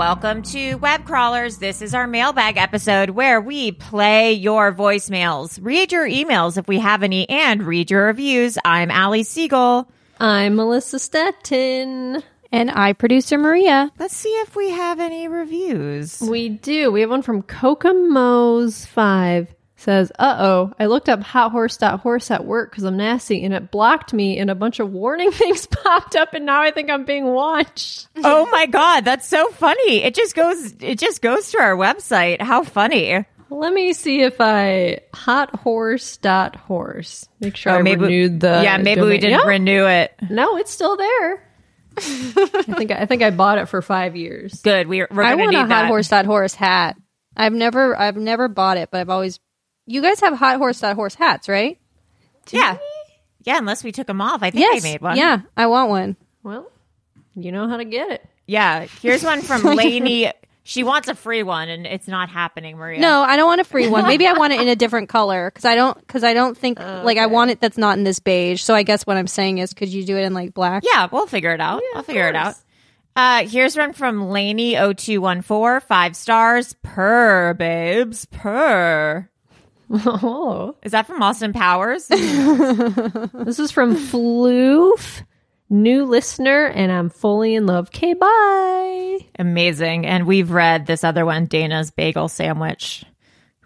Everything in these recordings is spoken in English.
Welcome to Web Crawlers. This is our mailbag episode where we play your voicemails, read your emails if we have any, and read your reviews. I'm Allie Siegel. I'm Melissa Stetten. And I, producer Maria. Let's see if we have any reviews. We do. We have one from Kokomo's 5. Says, uh oh, I looked up hothorse.horse at work because I'm nasty and it blocked me and a bunch of warning things popped up and now I think I'm being watched. Oh my god, that's so funny. It just goes it just goes to our website. How funny. Let me see if I hothorse.horse. Make sure Oh, I maybe- renewed the yeah, maybe we didn't Yeah. renew it. No, it's still there. I think I think I bought it for five years. Good. We're we're I want need a hot horse that horse hat. I've never I've never bought it, but I've always You guys have hot horse that horse hats, right? Yeah. Yeah, unless we took them off. I think yes. I made one. Yeah, I want one. Well, you know how to get it. Yeah. Here's one from Lainey. She wants a free one and it's not happening, Maria. No, I don't want a free one. Maybe I want it in a different color because I don't because I don't think like I want it that's not in this beige. So I guess what I'm saying is, could you do it in like black? Yeah, we'll figure it out. I'll figure it out. Uh, here's one from Laney0214, five stars. Per, babes. Per. Oh, Is that from Austin Powers? this is from Floof, new listener, and I'm fully in love. Okay, bye. Amazing. And we've read this other one, Dana's Bagel Sandwich.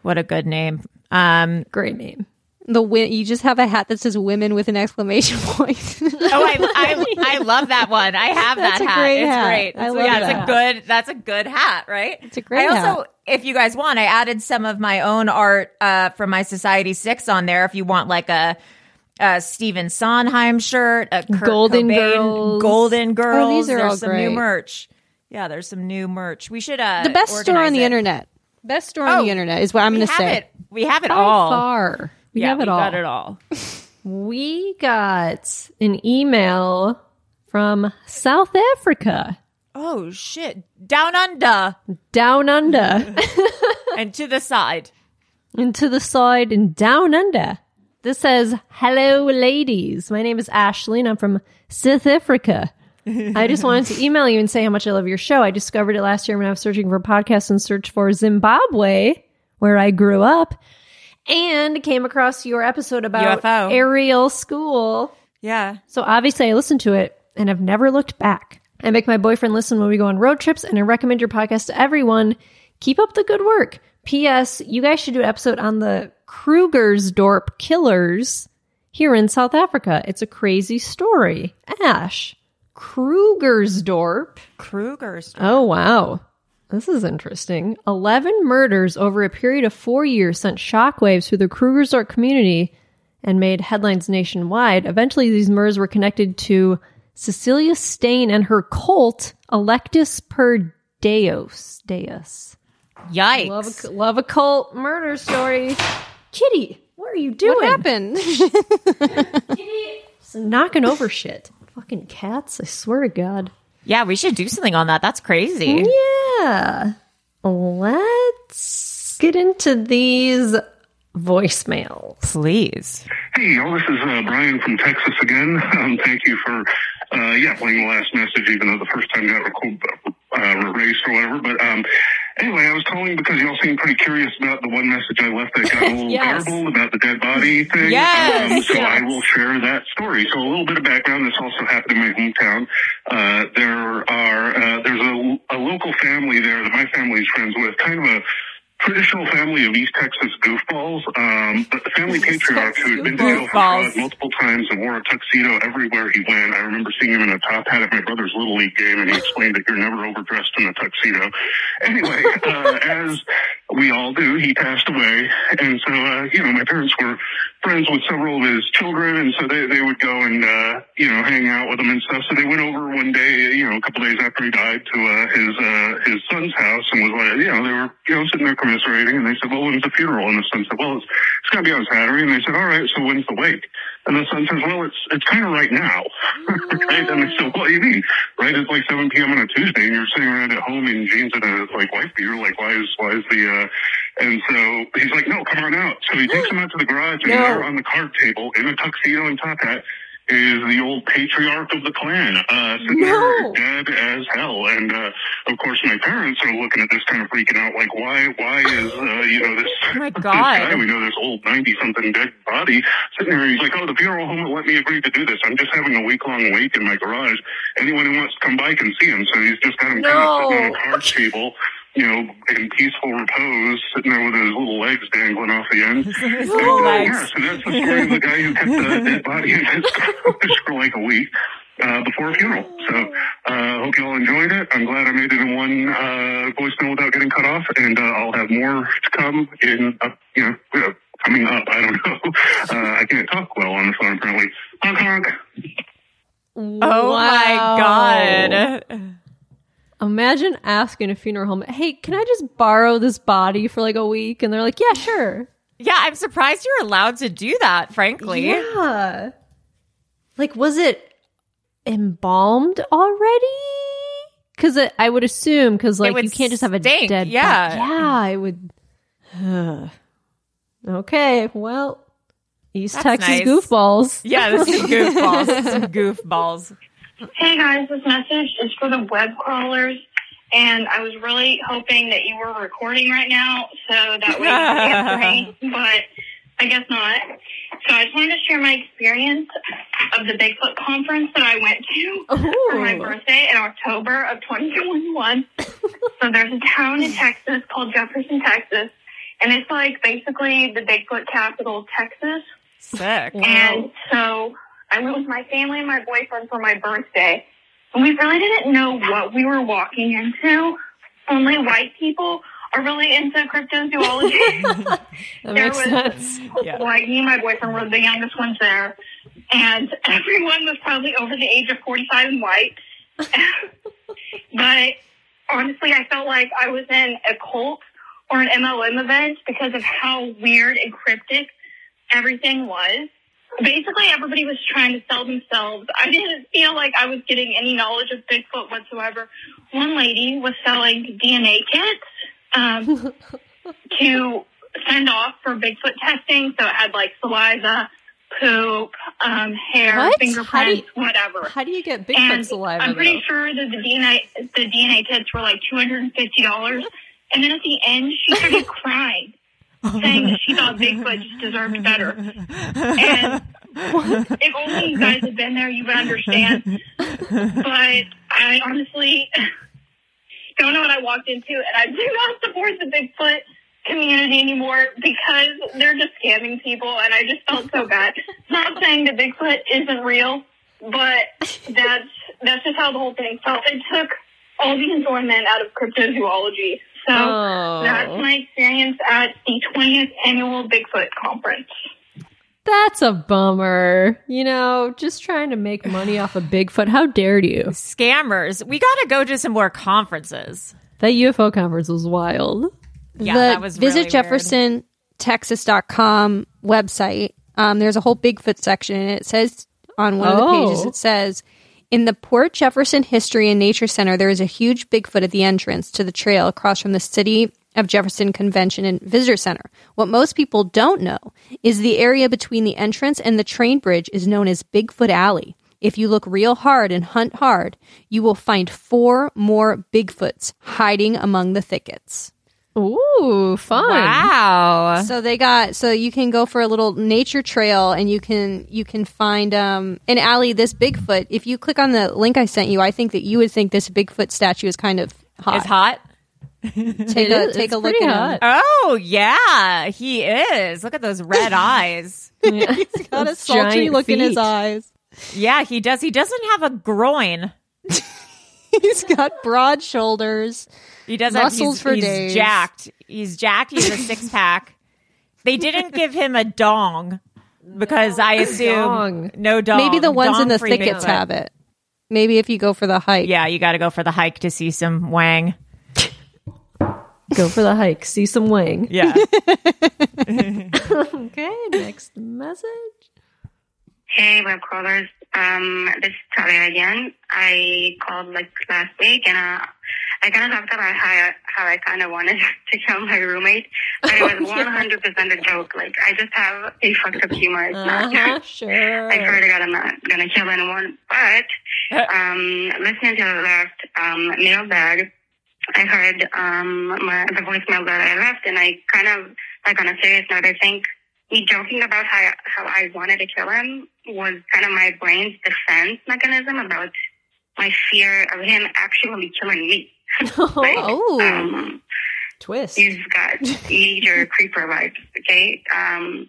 What a good name. Um, Great name. The wi- you just have a hat that says "women" with an exclamation point. oh, I, I, I love that one. I have That's that hat. great it's hat. great. I It's- love yeah, that. it's a good. That's a good hat, right? It's a great I also, hat. if you guys want, I added some of my own art uh, from my Society6 on there. If you want, like a. A Stephen Sondheim shirt, a Kurt Golden Cobain- Girls. Golden Girls. Oh, these are there's all some new great. merch. Yeah, there's some new merch. We should uh the best store on the it. internet. Best store on Oh, the internet is what I'm going to say. it. We have it By all. far. We yeah, have it we all. got it all. We got an email from South Africa, Oh shit! Down under down under, and to the side. and to the side and down under. This says, Hello, ladies. My name is Ashley and I'm from South Africa. I just wanted to email you and say how much I love your show. I discovered it last year when I was searching for podcasts and searched for Zimbabwe, where I grew up, and came across your episode about UFO. Ariel School. Yeah. So obviously, I listened to it and have never looked back. I make my boyfriend listen when we go on road trips, and I recommend your podcast to everyone. Keep up the good work. P.S. You guys should do an episode on the Krugersdorp killers here in South Africa. It's a crazy story. Ash. Krugersdorp. Kruger's. Oh, wow. This is interesting. 11 murders over a period of four years sent shockwaves through the Krugersdorp community and made headlines nationwide. Eventually, these murders were connected to Cecilia Steyn and her cult, Electus per Deus. Deus. Yikes. Love a, love a cult murder story. Kitty, what are you doing? What happened? Just knocking over shit. Fucking cats, I swear to God. Yeah, we should do something on that. That's crazy. Yeah. Let's get into these voicemails. Please. Hey, y'all, this is uh, Brian from Texas again. Um, thank you for, uh, yeah, playing the last message, even though the first time got record, uh, erased or whatever. But um, anyway, I was calling because y'all seemed pretty curious about the one message I left that got a little Yes. garbled about the dead body thing. Yes, Um, so yes. I will share that story. So a little bit of background. This also happened in my hometown. Uh, there are, uh, there's a, a local family there that my family is friends with, kind of a traditional family of East Texas goofballs. Um, but the family patriarch who had been to jail for fraud multiple times and wore a tuxedo everywhere he went. I remember seeing him in a top hat at my brother's little league game, and he explained that you're never overdressed in a tuxedo. Anyway, uh, as we all do, he passed away, and so uh, you know my parents were friends with several of his children, and so they they would go and uh, you know hang out with him and stuff. So they went over one day, you know, a couple days after he died, to uh, his uh, his son's house, and was like, you know, they were you know sitting there commiserating, and they said, well, when's the funeral? And the son said, well, it's it's gonna be on Saturday, and they said, all right, so when's the wake? And the son says, well, it's it's kind of right now, right? And they said, what do you mean? Right? It's like 7 p.m. on a Tuesday, and you're sitting around at home in jeans and a like wife beater. Like, why is why is the uh, and so he's like, no, come on out. So he takes him out to the garage, and No. there on the card table in a tuxedo and top hat is the old patriarch of the clan, uh, sitting No. there dead as hell. And uh, of course, my parents are looking at this, kind of freaking out, like, why, why is uh, you know this? Oh my this God. guy, we know this old ninety something dead body sitting there. He's like, oh, the funeral home let me agree to do this. I'm just having a week long wake in my garage. Anyone who wants to come by can see him. So he's just got him kind of sitting on No. a card table. You know, in peaceful repose, sitting there with his little legs dangling off the end. And, uh, legs. yeah, so that's the story of the guy who kept the dead body in his garage for like a week uh, before a funeral. So uh, hope you all enjoyed it. I'm glad I made it in one uh, voicemail without getting cut off, and uh, I'll have more to come in, uh, you know, uh, coming up. I don't know. Uh, I can't talk well on the phone apparently. Honk honk. Oh my God. Imagine asking a funeral home, hey, can I just borrow this body for like a week? And they're like, yeah, sure. Yeah, I'm surprised you're allowed to do that, frankly. Yeah. Like, was it embalmed already? Because I would assume, because like you can't just have a stink, dead. yeah. body. yeah, it would. okay, well, East That's Texas nice. goofballs. Yeah, this is goofballs. Some goofballs. Hey guys, this message is for the web crawlers, and I was really hoping that you were recording right now so that you could answer me, but I guess not. So I just wanted to share my experience of the Bigfoot conference that I went to for my birthday in October of 2021. so there's a town in Texas called Jefferson, Texas, and it's like basically the Bigfoot capital of Texas. Sick. And so I went with my family and my boyfriend for my birthday. And we really didn't know what we were walking into. Only white people are really into cryptozoology. That There makes was- sense. Yeah. like me and my boyfriend were the youngest ones there. And everyone was probably over the age of 45 and white. but honestly, I felt like I was in a cult or an MLM event because of how weird and cryptic everything was. Basically, everybody was trying to sell themselves. I didn't feel like I was getting any knowledge of Bigfoot whatsoever. One lady was selling DNA kits um, to send off for Bigfoot testing. So it had like saliva, poop, um, hair, What? fingerprints, How whatever. How do you get Bigfoot And saliva? I'm pretty though? sure that the DNA the DNA kits were like two hundred and fifty dollars. And then at the end, she started crying, saying that she thought Bigfoot just deserved better. And if only you guys had been there, you would understand. But I honestly don't know what I walked into, and I do not support the Bigfoot community anymore because they're just scamming people, and I just felt so bad. Not saying that Bigfoot isn't real, but that's that's just how the whole thing felt. It took all the enjoyment out of cryptozoology. So Oh. that's my experience at the 20th annual Bigfoot conference. That's a bummer. You know, just trying to make money off of Bigfoot. How dare you? Scammers. We got to go to some more conferences. That UFO conference was wild. Yeah, the that was visit really weird. Jefferson Texas.com website. Um, there's a whole Bigfoot section, and it says on one of the Oh. pages, it says, in the Port Jefferson History and Nature Center, there is a huge Bigfoot at the entrance to the trail across from the City of Jefferson Convention and Visitor Center. What most people don't know is the area between the entrance and the train bridge is known as Bigfoot Alley. If you look real hard and hunt hard, you will find four more Bigfoots hiding among the thickets. Ooh, fun. Wow. So they got so you can go for a little nature trail and you can you can find um an alley this Bigfoot. If you click on the link I sent you, I think that you would think this Bigfoot statue is kind of hot. It's hot. Take a take it's a look pretty at him. hot. Oh, yeah. He is. Look at those red eyes. He's Got a sultry look in his eyes. Yeah, he does. He doesn't have a groin. He's got broad shoulders. He does have Muscles he's, for he's days. jacked. He's jacked. He's a six pack. They didn't give him a dong because I assume dong. no dong. Maybe the ones in the thickets Bigfoot. have it. Maybe if you go for the hike. Yeah, you got to go for the hike to see some wang. Go for the hike. See some wang. Yeah. Okay, next message. Hey, web crawlers. Um, this is Talia again. I called like last week and uh, I kind of talked about how I, how I kind of wanted to kill my roommate, but it was 100% a joke. Like I just have a fucked up humor. It's. Uh-huh, sure. I swear to God, I'm not gonna kill anyone. But um, listening to the last um, mailbag, I heard um, my, the voicemail that I left, and I kind of like on a serious note. I think me joking about how how I wanted to kill him was kind of my brain's defense mechanism about my fear of him actually killing me. Like, Oh. um, Twist. You've got major creeper vibes. Okay, um,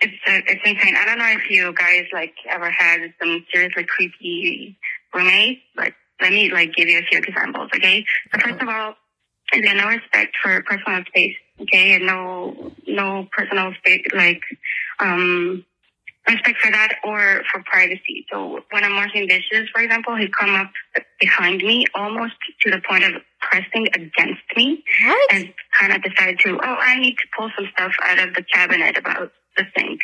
it's uh, it's insane. I don't know if you guys like ever had some seriously creepy roommates, but let me like give you a few examples. Okay, so first of all, is there no respect for personal space? Okay, and no no personal space like um respect for that or for privacy. So when I'm washing dishes, for example, he come up behind me almost to the point of pressing against me What? and kind of decided to, oh, I need to pull some stuff out of the cabinet about the sink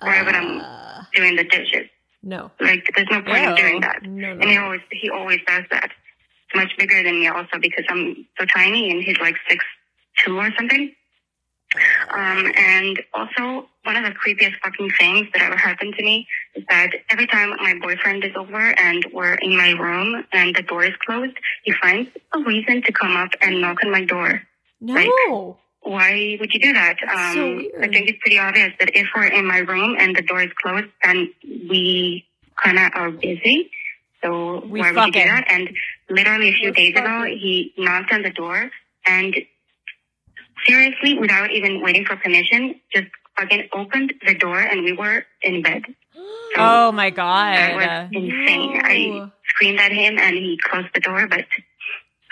wherever I'm Uh, doing the dishes. no. Like, there's no point in doing that. No, no. And he always he always does that. It's much bigger than me also because I'm so tiny and he's like six two or something. Um, and also one of the creepiest fucking things that ever happened to me is that every time my boyfriend is over and we're in my room and the door is closed, he finds a reason to come up and knock on my door. No. Why would you do that? Um, so. I think it's pretty obvious that if we're in my room and the door is closed, then we kind of are busy. So We why would you do fucking- that? And literally a few We're days ago, he knocked on the door and seriously, without even waiting for permission, just fucking opened the door and we were in bed. So Oh my god, that was insane. I screamed at him and he closed the door, but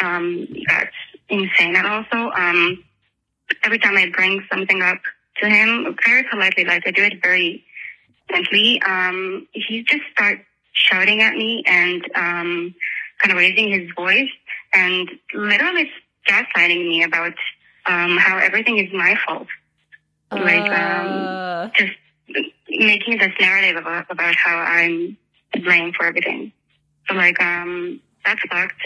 um, that's insane. And also, um, every time I bring something up to him, very politely, like I do it very gently, um, he just starts shouting at me and um, kind of raising his voice and literally gaslighting me about um, how everything is my fault. Like, um, Uh, just making this narrative about, about how I'm to blame for everything. So like, um, that's fucked.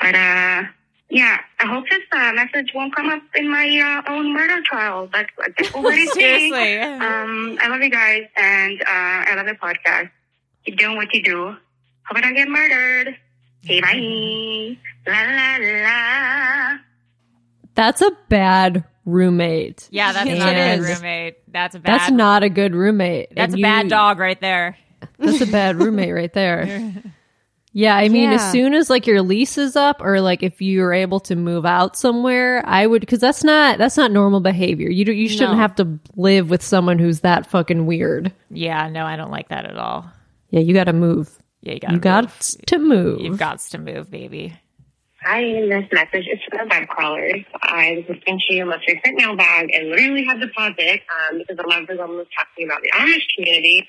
But, uh, yeah, I hope this uh, message won't come up in my uh, own murder trial. That's what. Seriously. Um, I love you guys and uh, I love the podcast. Keep doing what you do. Hope I don't get murdered. Okay, bye. La la la. That's a bad roommate. yeah, that's Yes, not a good roommate. That's a bad. That's not a good roommate. That's And a bad you- dog right there. That's a bad roommate right there. Yeah, I mean, Yeah. as soon as like your lease is up, or like if you're able to move out somewhere, I would because that's not that's not normal behavior. You do, you shouldn't No. have to live with someone who's that fucking weird. Yeah, no, I don't like that at all. Yeah, you got to move. Yeah, you got You got to move. You've got to move, baby. Hi, this message is for web crawlers. I was listening to your most recent mailbag and literally had to pause it um, because I love the woman was talking about the Amish community.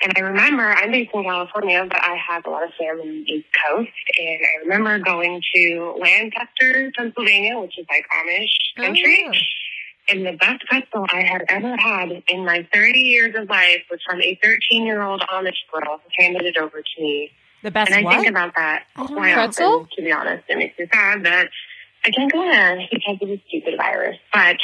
And I remember I'm based in California, but I have a lot of family on the East Coast. And I remember going to Lancaster, Pennsylvania, which is like Amish country. And the best pretzel I had ever had in my 30 years of life was from a 13 year old Amish girl who handed it over to me. The best And I what? think about that quite Pretzel? often, to be honest. It makes me sad that I can't go there because of the stupid virus. But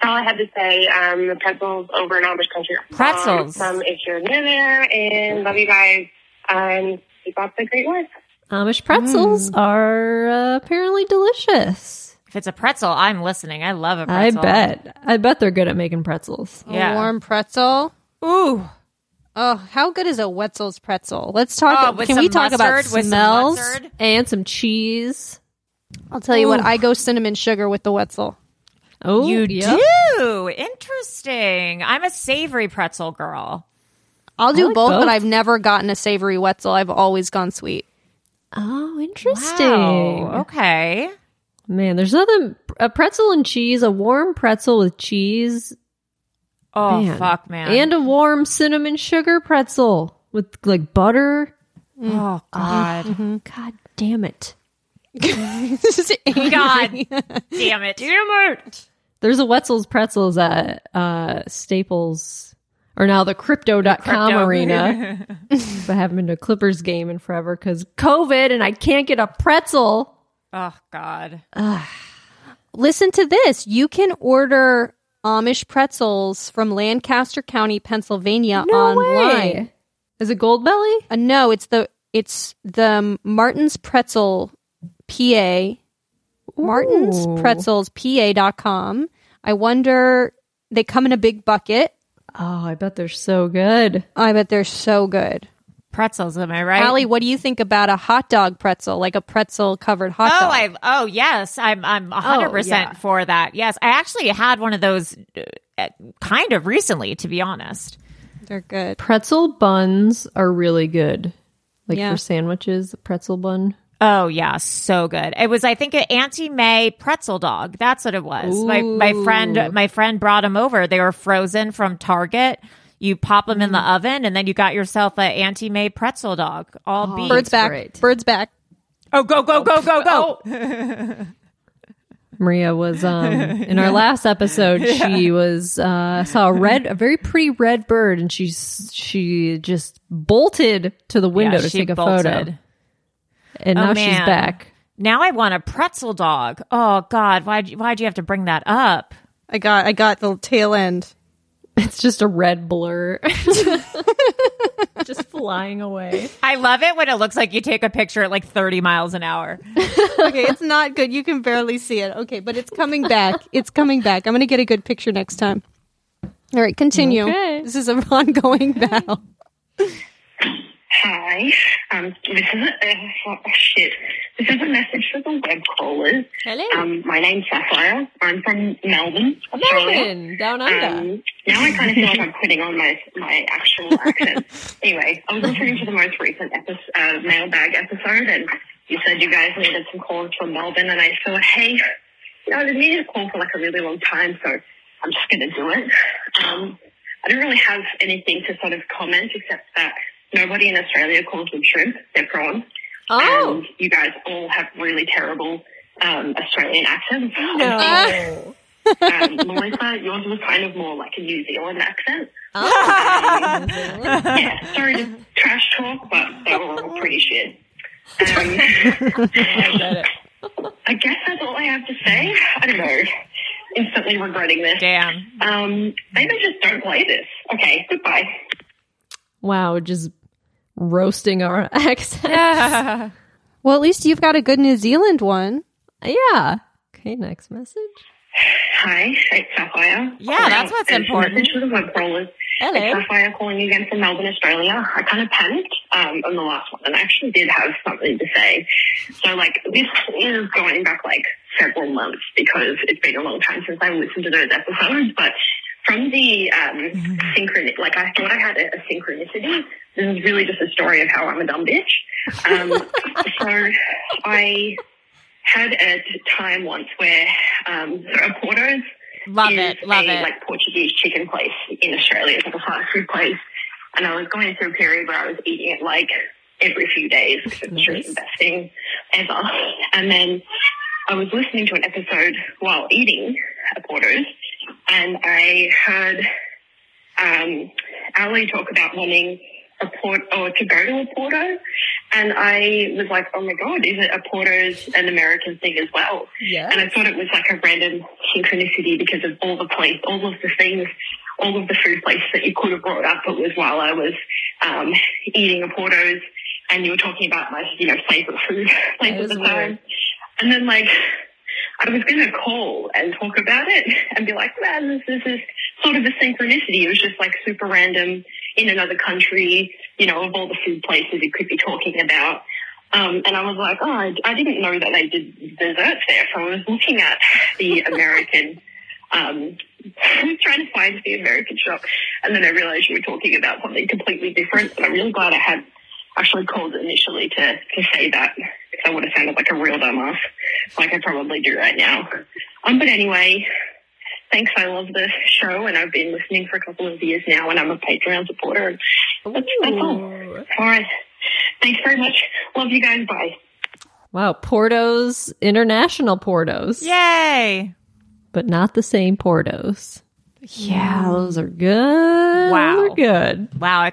that's all I had to say. Um, the pretzels over in Amish country. are Pretzels. From if you're near there, and love you guys. Um, keep up the great work. Amish pretzels are uh, apparently delicious. if it's a pretzel, I'm listening. I love a I pretzel. bet. I bet they're good at making pretzels. Yeah. A warm pretzel. Ooh. Oh, how good is a Wetzel's pretzel? Let's talk. Oh, can we talk about mustard, with some smells? mustard. And some cheese. I'll tell you what. I go cinnamon sugar with the Wetzel. Oh, You yep. do. Interesting. I'm a savory pretzel girl. I'll do like both, both. but I've never gotten a savory Wetzel. I've always gone sweet. Oh, interesting. Wow. Okay. Man, there's nothing. A pretzel and cheese, a warm pretzel with cheese, Oh Man. fuck, man. and a warm cinnamon sugar pretzel with like butter. Mm. oh ah, god. Mm-hmm. God damn it. this is God damn it. Damn it. There's a Wetzel's Pretzels at uh, Staples, or now the Crypto.com Crypto. arena. I haven't been to a Clippers game in forever because COVID and I can't get a pretzel. oh god. Listen to this. You can order Amish pretzels from Lancaster County, Pennsylvania No online. way. Is it Goldbelly? Uh, no, it's the it's the Martin's Pretzel PA. Martin's. Pretzels PA.com. I wonder they come in a big bucket. Oh, I bet they're so good. I bet they're so good. Pretzels, am I right? Allie, what do you think about a hot dog pretzel, like a pretzel covered hot Oh, dog? I oh yes, I'm I'm hundred yeah. percent for that. Yes, I actually had one of those uh, kind of recently, to be honest. They're good. Pretzel buns are really good. Like Yeah. for sandwiches, a pretzel bun. Oh yeah, so good. It was I think an Auntie May pretzel dog. That's what it was. My my friend my friend brought them over. They were frozen from Target. You pop them in the oven, and then you got yourself a Auntie May pretzel dog. All beef. Birds back. great. Birds back. Oh, go go go go go! Maria was um in our last episode. She was uh saw a red, a very pretty red bird, and she's she just bolted to the window Yeah, to take a bolted. photo. And Oh, now she's back. Now I want a pretzel dog. Oh God, why why'd you have to bring that up? I got I got the tail end. It's just a red blur, just flying away. I love it when it looks like you take a picture at like 30 miles an hour. okay, it's not good. You can barely see it. Okay, but it's coming back. It's coming back. I'm going to get a good picture next time. All right, continue. Okay. This is an ongoing battle. Hi. Um, this is a, uh, oh, shit. This is a message for the web callers. Hello, Um, my name's Sapphire. I'm from Melbourne, Australia. Melbourne, down under. Um, now I kind of feel like I'm putting on my my actual accent. anyway, I was listening to the most recent episode, uh, mailbag episode, and you said you guys needed some calls from Melbourne, and I thought, hey, you know, I've been needing a call for like a really long time, so I'm just going to do it. Um, I don't really have anything to sort of comment except that nobody in Australia calls them shrimp; they're prawns. oh And you guys all have really terrible um, Australian accents. no! Um, Melissa, yours was kind of more like a New Zealand accent. Oh. Yeah, sorry to trash talk, but they were all pretty shit. Um, I guess that's all I have to say. I don't know. Instantly regretting this. Damn. Um, maybe just don't play this. Okay, goodbye. Wow, just roasting our accent. Well, at least you've got a good New Zealand one. yeah. Okay, next message. Hi, it's Sapphire. Yeah, that's what's And important. Message for the web crawlers. Hello. It's Sapphire calling again from Melbourne, Australia. I kind of panicked um, on the last one, and I actually did have something to say. So, like, this is going back like several months because it's been a long time since I listened to those episodes. But from the um, synchron, like I thought I had a, a synchronicity. This is really just a story of how I'm a dumb bitch. Um, so I had a time once where um, so a Porto's Love is it. Love a it. like Portuguese chicken place in Australia. It's like a fast food place. And I was going through a period where I was eating it like every few days because it's just the best thing ever. And then I was listening to an episode while eating a Porto's and I heard um, Allie talk about wanting a port or to go to a Porto. And I was like, oh my God, is it a Porto's an American thing as well? Yeah. And I thought it was like a random synchronicity because of all the place, all of the things, all of the food places that you could have brought up. It was while I was um, eating a Porto's and you were talking about my, you know, favorite food place at the time. And then like, I was going to call and talk about it and be like, man, this, this is sort of a synchronicity. It was just like super random in another country, you know, of all the food places it could be talking about. Um, and I was like, oh, I, I didn't know that they did desserts there. So I was looking at the American, um, I was trying to find the American shop. And then I realized you were talking about something completely different. But I'm really glad I had actually called initially to, to say that because I would have sounded like a real dumbass, like I probably do right now. Um, but anyway, thanks. I love the show, and I've been listening for a couple of years now, and I'm a Patreon supporter. And That's, that's all. All right. Thanks very much. Love you guys. Bye. Wow, Portos, international Portos, Yay. but not the same Portos. Yeah, those are good. Wow. They're good. Wow. I,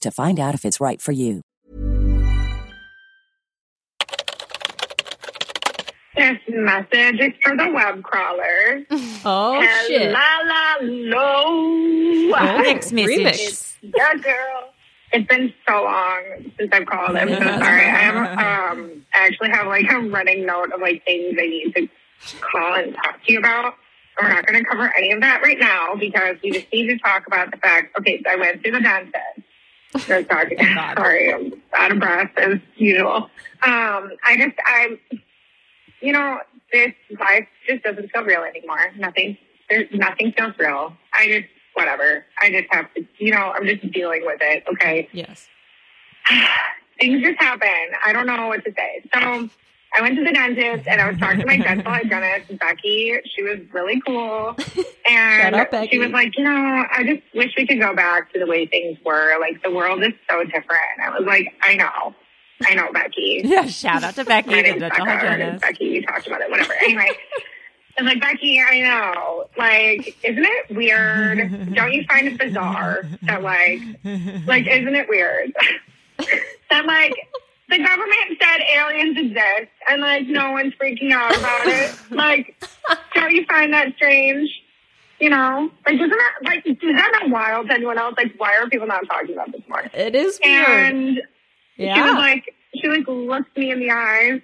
to find out if it's right for you. This message is for the web crawler. Oh, shit. Hello. Mixed message. remix. Yeah, girl. It's been so long since I've called. I'm so sorry. I have um I actually have like a running note of like things I need to call and talk to you about. We're not going to cover any of that right now because we just need to talk about the fact. Okay, so I went to the sorry, sorry, I'm out of breath as usual. Um, I just, I'm, you know, this life just doesn't feel real anymore. Nothing, there's nothing feels real. I just, whatever. I just have to, you know, I'm just dealing with it. Okay. Yes. things just happen. I don't know what to say. So I went to the dentist and I was talking to my dental hygienist, Becky. She was really cool. And Becky. she was like, you know, I just wish we could go back to the way things were. Like the world is so different. I was like, I know. I know, Becky. Yeah, shout out to Becky, the dental Becca, hygienist. Becky, we talked about it, whatever. Anyway. I was like, Becky, I know. Like, isn't it weird? Don't you find it bizarre that like like isn't it weird? that like the government said aliens exist and like no one's freaking out about it. Like, don't you find that strange? You know? Like isn't that like is that not wild to anyone else? Like why are people not talking about this more? It is weird. And she was like, she like looked me in the eyes,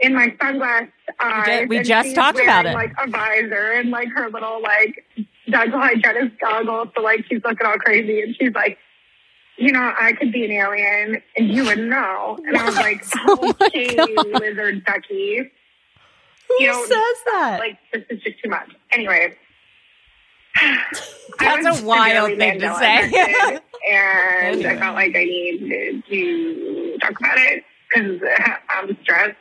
in my sunglass eyes. we just talked wearing, about it. Like a visor and like her little like dental hygienist goggles. So like she's looking all crazy, and she's like, you know, I could be an alien and you wouldn't know. And I was like, Oh okay, God. lizard ducky. Who you know, says that? Like this is just too much. Anyway. That's a wild thing to say. and Anyway. I felt like I needed to talk about it because I'm stressed.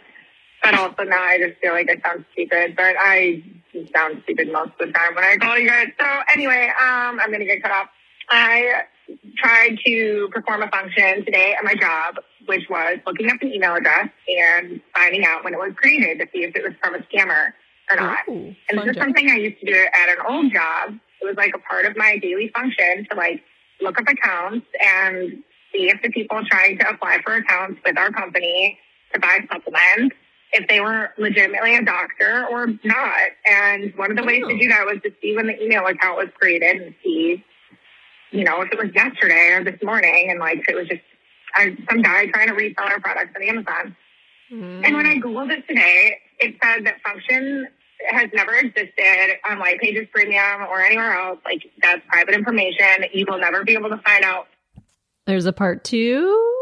But also now I just feel like I sound stupid. But I sound stupid most of the time when I call you guys. So anyway, um, I'm gonna get cut off. I tried to perform a function today at my job, which was looking up an email address and finding out when it was created to see if it was from a scammer or not. Ooh, And this is something I used to do at an old job. It was like a part of my daily function to like look up accounts and see if the people trying to apply for accounts with our company to buy supplements, if they were legitimately a doctor or not. And one of the ways to oh. do that was to see when the email account was created and see, you know, if it was yesterday or this morning and like it was just I, some guy trying to resell our products on Amazon. And when I Googled it today, it said that function has never existed on White Pages Premium or anywhere else. Like, that's private information. You will never be able to find out. There's a part two.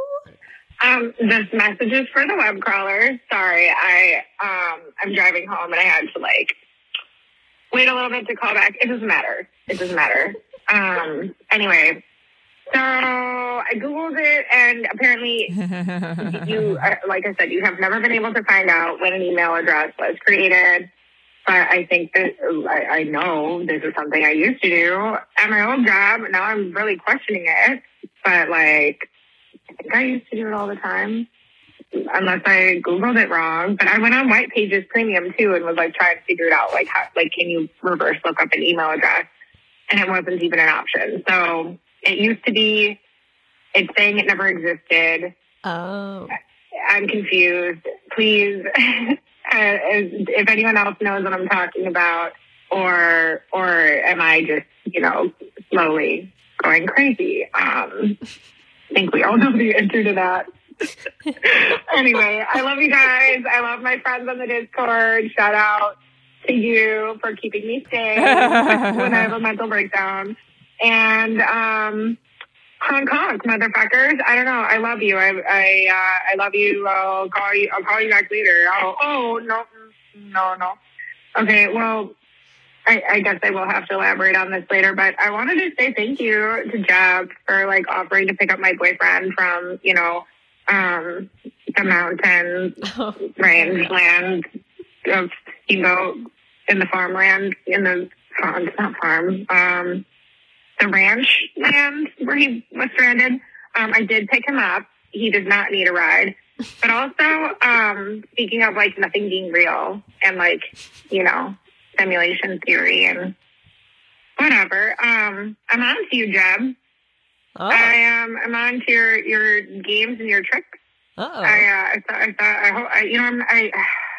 Um, this message is for the web crawler. Sorry, I, um, I'm driving home and I had to, like, wait a little bit to call back. It doesn't matter. It doesn't matter. Um, anyway, so I Googled it and apparently you, uh, like I said, you have never been able to find out when an email address was created. But I think that I, I know this is something I used to do at my old job. Now I'm really questioning it. But like, I think I used to do it all the time, unless I Googled it wrong. But I went on White Pages Premium too and was like trying to figure it out. Like, how, like, can you reverse look up an email address? And it wasn't even an option. So it used to be. It's saying it never existed. Oh. I'm confused. Please, uh, if anyone else knows what I'm talking about, or or am I just you know slowly going crazy? Um, I think we all know the answer to that. anyway, I love you guys. I love my friends on the Discord. Shout out to you for keeping me sane when I have a mental breakdown. And um, Hong Kong, motherfuckers. I don't know. I love you. I I uh, I love you. I'll call you. I'll call you back later. Oh, oh no, no, no. Okay. Well, I, I guess I will have to elaborate on this later. But I wanted to say thank you to Jeb for like offering to pick up my boyfriend from you know um, the mountain rangeland of Steamboat in the farmland in the farm, not farm. Um, the ranch land where he was stranded. Um, I did pick him up. He does not need a ride. But also, um, speaking of like nothing being real and like, you know, simulation theory and whatever, um, I'm on to you, Jeb. Oh. I am. I'm on to your your games and your tricks. Oh. I, uh, I thought, I thought, I hope, I, you know, I'm, I,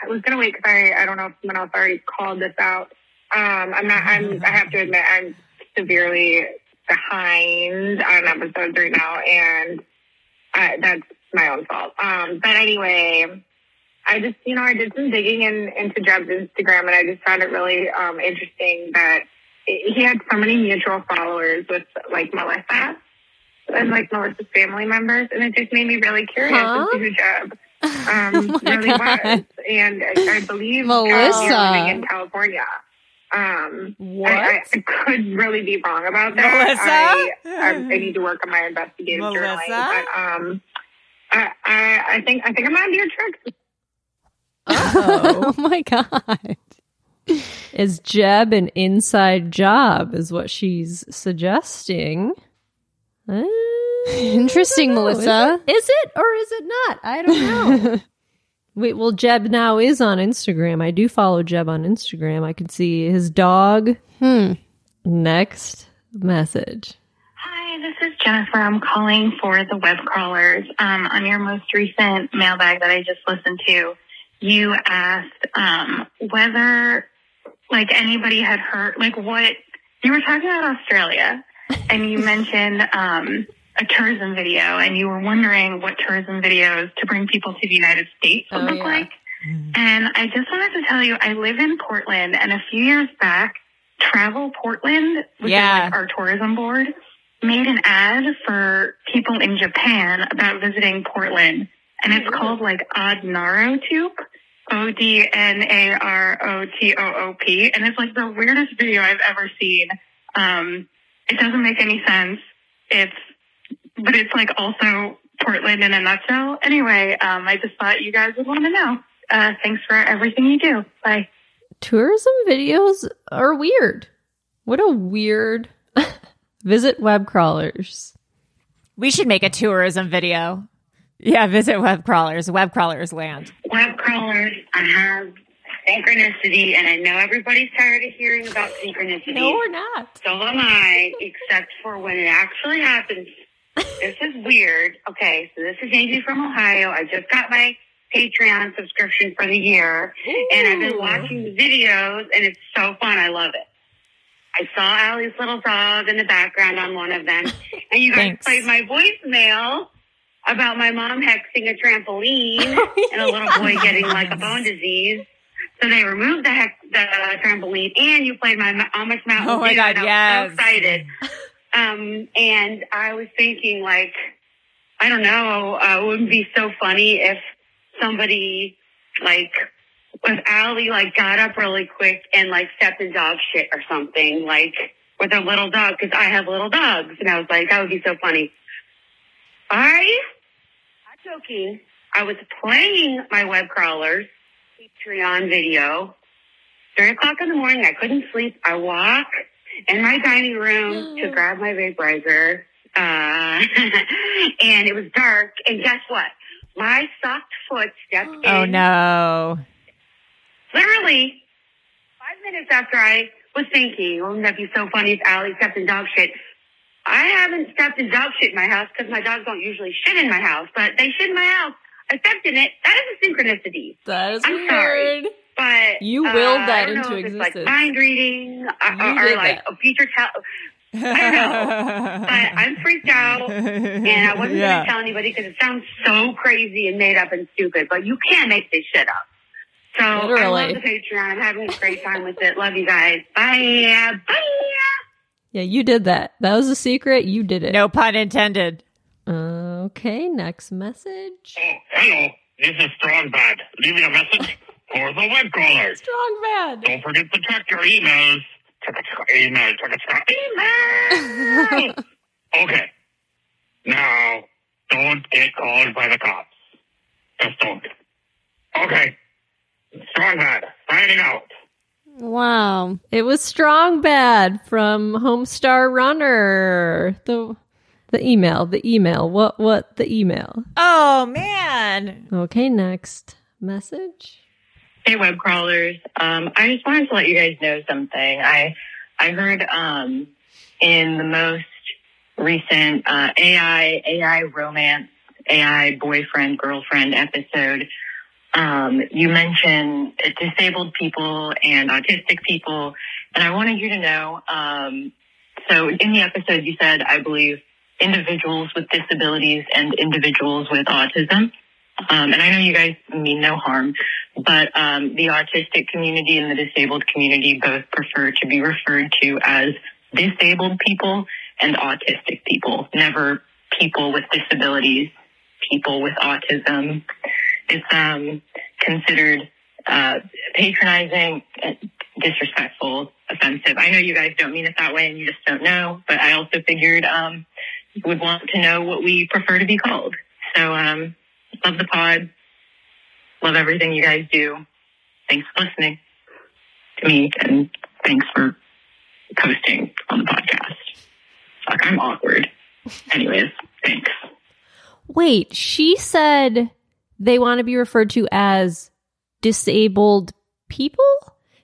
I was gonna wait because I, I don't know if someone else already called this out. Um, I'm not. I'm. I have to admit, I'm severely behind on episodes right now, and I, that's my own fault. Um, but anyway, I just, you know, I did some digging in, into Jeb's Instagram, and I just found it really um, interesting that he had so many mutual followers with like Melissa and like Melissa's family members, and it just made me really curious Huh? as to who Jeb um, Oh really God. was. And I, I believe uh, Melissa. you're living in California. Um, What? I, I could really be wrong about that. Melissa? I, I, I need to work on my investigative journaling. But um, I, I, I think I think I might be your trick. Oh, my god. is Jeb an inside job? Is what she's suggesting. Uh, Interesting, I don't know. Melissa. Is it, is it or is it not? I don't know. Wait, well, Jeb now is on Instagram. I do follow Jeb on Instagram. I can see his dog. Hmm. Next message. Hi, this is Jennifer. I'm calling for the web crawlers. Um, on your most recent mailbag that I just listened to, you asked um, whether like anybody had heard like what you were talking about Australia, and you mentioned um, a tourism video, and you were wondering what tourism videos to bring people to the United States would Oh, look yeah. like. And I just wanted to tell you, I live in Portland, and a few years back, Travel Portland, which Yeah. is like our tourism board, made an ad for people in Japan about visiting Portland, and it's called like Odnarotoop, O D N A R O T O O P, and it's like the weirdest video I've ever seen. Um, it doesn't make any sense. It's, but it's like also Portland in a nutshell. Anyway, um, I just thought you guys would want to know. Uh, thanks for everything you do. Bye. Tourism videos are weird. What a weird visit web crawlers. We should make a tourism video. Yeah, visit web crawlers, web crawlers land. Web crawlers, I have synchronicity, and I know everybody's tired of hearing about synchronicity. No, we're not. So am I, except for when it actually happens. This is weird. Okay, so this is Amy from Ohio. I just got my Patreon subscription for the year, and I've been watching the videos, and it's so fun. I love it. I saw Allie's little dog in the background on one of them, and you guys played my voicemail about my mom hexing a trampoline and a little boy getting like a bone disease. So they removed the hex, the trampoline, and you played my Amish Mountain Oh my Dew, God, and I was yes. so excited. Um, and I was thinking, like, I don't know, uh, it wouldn't be so funny if somebody, like, if Allie, like, got up really quick and, like, stepped in dog shit or something, like, with her little dog, because I have little dogs. And I was like, that would be so funny. I, not joking, I was playing my web crawlers Patreon video. Three o'clock in the morning, I couldn't sleep. I walk in my dining room to grab my vaporizer. Uh, and it was dark. And guess what? My soft foot stepped in. Oh no. Literally, five minutes after I was thinking, wouldn't that be so funny if Allie stepped in dog shit? I haven't stepped in dog shit in my house because my dogs don't usually shit in my house, but they shit in my house. I stepped in it. That is a synchronicity. That is I'm weird. sorry. But You uh, willed I that don't know into if it's existence. like mind reading uh, You or, or did like that. a future tell. I don't know. But I'm freaked out, and I wasn't Yeah. going to tell anybody because it sounds so crazy and made up and stupid. But you can't make this shit up. So I love the Patreon. I'm having a great time with it. Love you guys. Bye. Bye. Yeah, you did that. That was a secret. You did it. No pun intended. Okay, next message. Oh, hello. This is Strong Bad. Leaving a message for the web crawlers. Strong bad. Don't forget to check your emails. Check it, check it, email, check it, check it, email. okay. Now, don't get called by the cops. Just don't. Okay. Strong Bad, signing out. Wow. It was Strong Bad from Homestar Runner. The the email, the email. What what the email? Oh man. Okay, next message. Hey, web crawlers. Um, I just wanted to let you guys know something. I I heard um, in the most recent uh, AI AI romance AI boyfriend girlfriend episode, um, you mentioned disabled people and autistic people, and I wanted you to know. Um, so in the episode, you said, I believe, individuals with disabilities and individuals with autism. Um, and I know you guys mean no harm, but um, the autistic community and the disabled community both prefer to be referred to as disabled people and autistic people, never people with disabilities, people with autism. It's um, considered uh, patronizing, disrespectful, offensive. I know you guys don't mean it that way and you just don't know, but I also figured um, you would want to know what we prefer to be called. So um, love the pod. Love everything you guys do. Thanks for listening to me and thanks for posting on the podcast. Fuck, I'm awkward. Anyways, thanks. Wait, she said they want to be referred to as disabled people?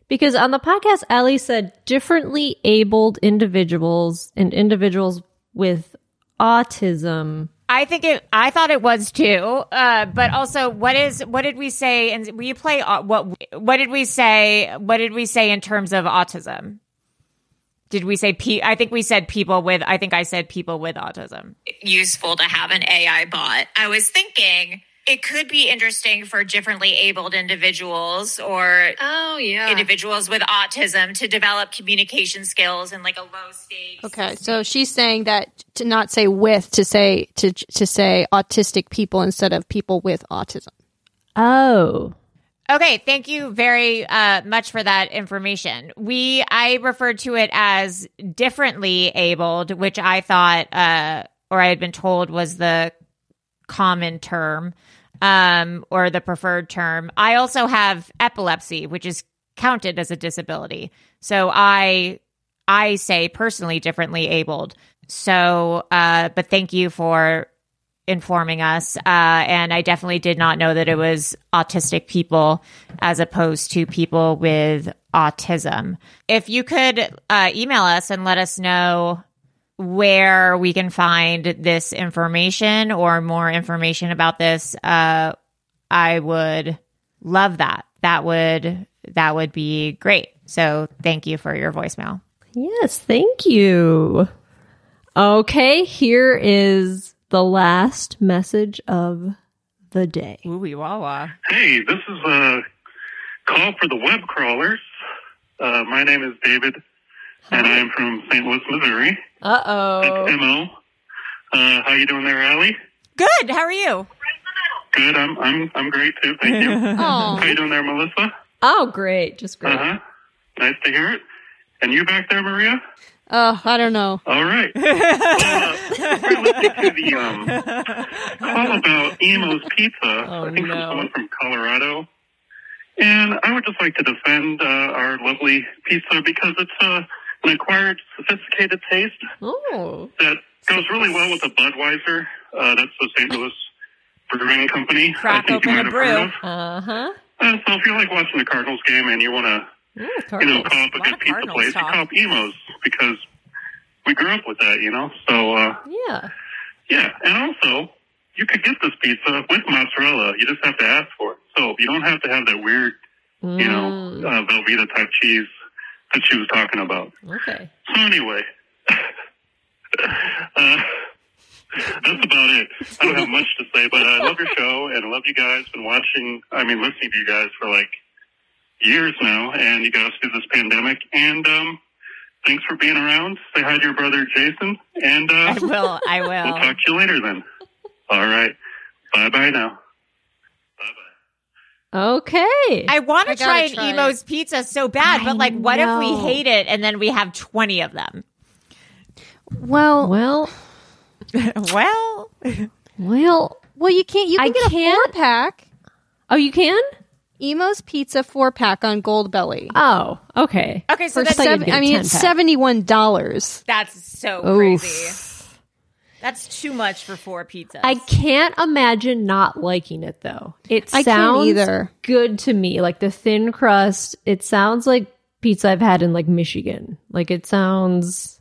Because on the podcast, Allie said differently abled individuals and individuals with autism. I think it. I thought it was too. Uh, but also, what is? What did we say? And you play? au- What? What did we say? What did we say in terms of autism? Did we say? Pe- I think we said people with. I think I said people with autism. Useful to have an AI bot. I was thinking it could be interesting for differently abled individuals or Oh yeah. individuals with autism to develop communication skills in like a low stakes. Okay, so she's saying that to not say with to say to to say autistic people instead of people with autism. Oh. Okay, thank you very uh, much for that information. We I referred to it as differently abled, which I thought uh, or I had been told was the common term um, or the preferred term. I also have epilepsy, which is counted as a disability. So I I say personally differently abled. So, uh, but thank you for informing us. Uh, and I definitely did not know that it was autistic people as opposed to people with autism. If you could uh, email us and let us know where we can find this information or more information about this, uh, I would love that. That would that would be great. So thank you for your voicemail. Yes, thank you. Okay, here is the last message of the day. Ooh, wah Hey, this is a call for the web crawlers. Uh, my name is David, and I am from St. Louis, Missouri. Uh oh. That's Mo. Uh, how you doing there, Allie? Good. How are you? Good. I'm I'm I'm great too. Thank you. Aw. How you doing there, Melissa? Oh, great. Just great. Uh huh. Nice to hear it. And you back there, Maria? Oh, I don't know. All right. uh, we're listening to the um, call about Imo's Pizza. oh, I think from someone from Colorado. And I would just like to defend uh, our lovely pizza because it's uh, an acquired, sophisticated taste Oh. that goes really well with a Budweiser. Uh, that's the St. Louis Brewing Company. I Crack open might a brew. Uh huh. Uh, so if you like watching the Cardinals game and you want to you know, call up a good pizza place. You call up Imo's because we grew up with that, you know. So uh, Yeah. yeah, and also you could get this pizza with mozzarella. You just have to ask for it. So you don't have to have that weird, you know, uh, Velveeta type cheese that she was talking about. Okay. So anyway, uh, that's about it. I don't have much to say, but I love your show and I love you guys. Been watching, I mean, listening to you guys for like years now, and you got us through this pandemic. And um, thanks for being around. Say hi to your brother Jason, and uh, I will. I will. we'll will. talk to you later then. All right, bye bye now. Okay. I want to try an try it. Imo's pizza so bad, but like, what if we hate it and then we have 20 of them? Well, well, well, well, well, you can't. You can I get a can't- four pack. Oh, you can? Imo's Pizza four pack on Goldbelly. Oh, okay. Okay, so For that's, seven, get a I mean, it's seventy one dollars. that's so Oof. crazy. That's too much for four pizzas. I can't imagine not liking it though. It I can't sounds either. good to me. Like the thin crust, it sounds like pizza I've had in like Michigan. Like it sounds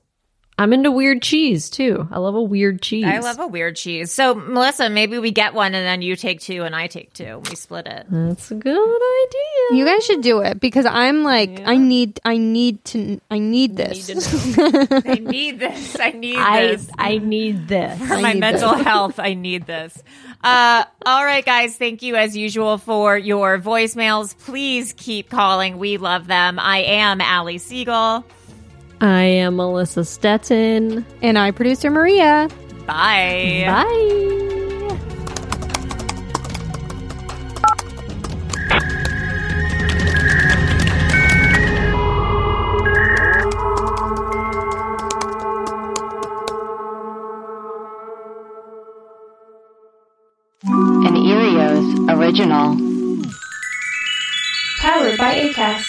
I'm into weird cheese too. I love a weird cheese. I love a weird cheese. So, Melissa, maybe we get one and then you take two and I take two. We split it. That's a good idea. You guys should do it because I'm like, I need, I need to, I need this. I need this. I need I this. I need this. for I my mental this. health. I need this. Uh, all right, guys. Thank you as usual for your voicemails. Please keep calling. We love them. I am Allie Siegel. I am Melissa Stetten. and I, producer Maria. Bye. Bye. An Earios Original. Powered by ACAST.